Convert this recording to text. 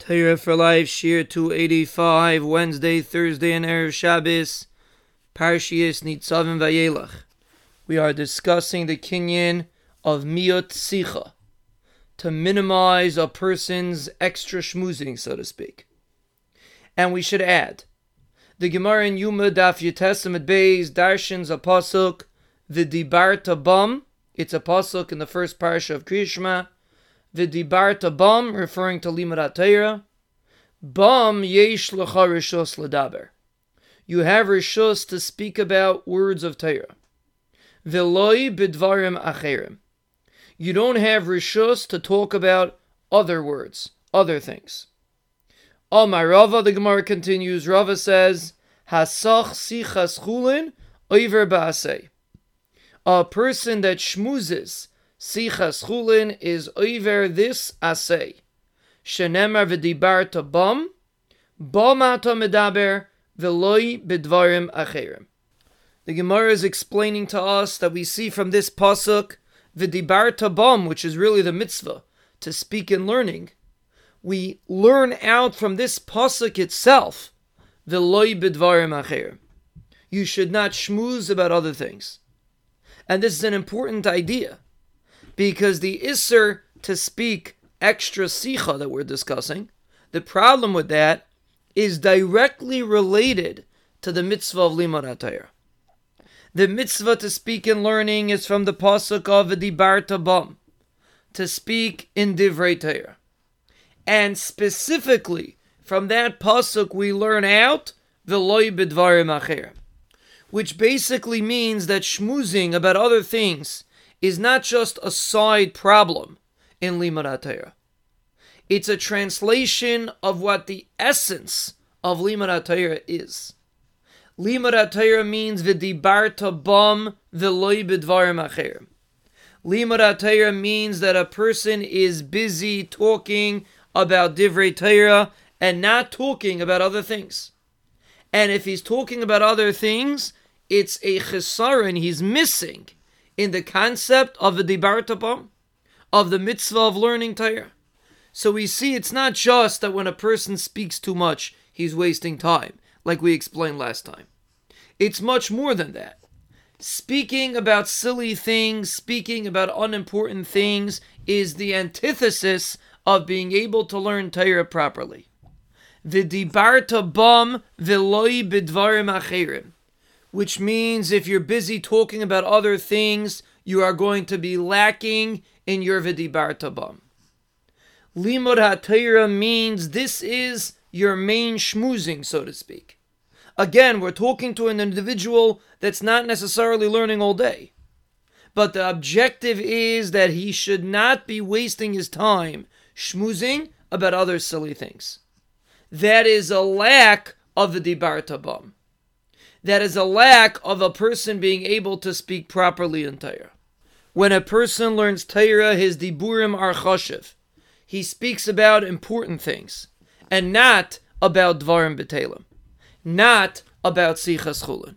Torah for Life, Shiur 285, Wednesday, Thursday, and Erev Shabbos, Parshias Nitzavim Vayelach. We are discussing the kinyan of Miot Sicha, to minimize a person's extra schmoozing, so to speak. And we should add, the Gemara in Yuma Daf Yitesim Beis Darshins a pasuk, the Dibarta Bum, it's a pasuk in the first parsha of Kriyashma, V'dibarta bam, referring to limud Torah. Bam yesh lecha rishos. You have rishos to speak about words of Torah. V'loi bidvarim acherim. You don't have rishos to talk about other words, other things. Amar Rava, the Gemara continues, Rava says, Hasach sichas chulin ba'asei. A person that schmoozes Sichas Chulin is over this asay. Shenemar v'dibarta bam, bamata medaber v'loi bidvarim acherim. The Gemara is explaining to us that we see from this pasuk v'dibarta bam, which is really the mitzvah to speak in learning. We learn out from this pasuk itself v'loi bidvarim acherim. You should not schmooze about other things. And this is an important idea because the Isser to speak extra Sicha that we're discussing, the problem with that is directly related to the mitzvah of Limud. The mitzvah to speak in learning is from the pasuk of Dibarta Bam, to speak in Divrei Torah. And specifically from that pasuk we learn out V'loi B'dvarim Acher, which basically means that schmoozing about other things is not just a side problem in Limud. It's a translation of what the essence of Limud is. Limud means v'dibarta bam v'loy b'dvarim acher. Limud means that a person is busy talking about divrei Torah and not talking about other things. And if he's talking about other things, it's a chesaron he's missing in the concept of the Dibartabam, of the mitzvah of learning Torah. So we see it's not just that when a person speaks too much, he's wasting time, like we explained last time. It's much more than that. Speaking about silly things, speaking about unimportant things, is the antithesis of being able to learn Torah properly. V'dibarta bam v'loi bidvarim acherim which means if you're busy talking about other things, you are going to be lacking in your Vidibartabam. Limud HaTorah means this is your main schmoozing, so to speak. Again, we're talking to an individual that's not necessarily learning all day. But the objective is that he should not be wasting his time schmoozing about other silly things. That is a lack of the Dibartabam that is a lack of a person being able to speak properly in Torah. When a person learns Torah, his diburim are choshev. He speaks about important things, and not about dvarim betelim, not about sichas chulin.